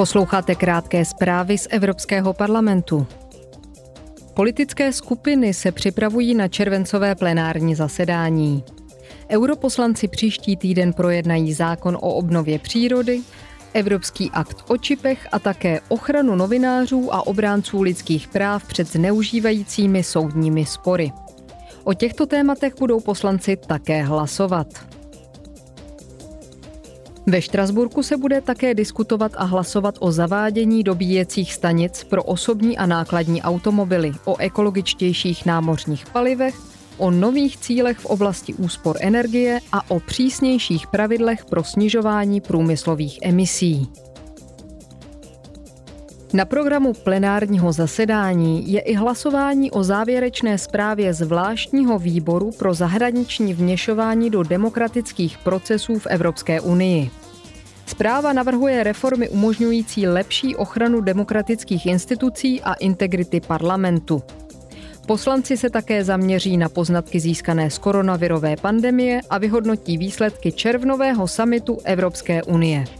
Posloucháte krátké zprávy z Evropského parlamentu. Politické skupiny se připravují na červencové plenární zasedání. Europoslanci příští týden projednají zákon o obnově přírody, Evropský akt o čipech a také ochranu novinářů a obránců lidských práv před zneužívajícími soudními spory. O těchto tématech budou poslanci také hlasovat. Ve Štrasburku se bude také diskutovat a hlasovat o zavádění dobíjecích stanic pro osobní a nákladní automobily, o ekologičtějších námořních palivech, o nových cílech v oblasti úspor energie a o přísnějších pravidlech pro snižování průmyslových emisí. Na programu plenárního zasedání je i hlasování o závěrečné zprávě zvláštního výboru pro zahraniční vněšování do demokratických procesů v Evropské unii. Zpráva navrhuje reformy umožňující lepší ochranu demokratických institucí a integrity parlamentu. Poslanci se také zaměří na poznatky získané z koronavirové pandemie a vyhodnotí výsledky červnového samitu Evropské unie.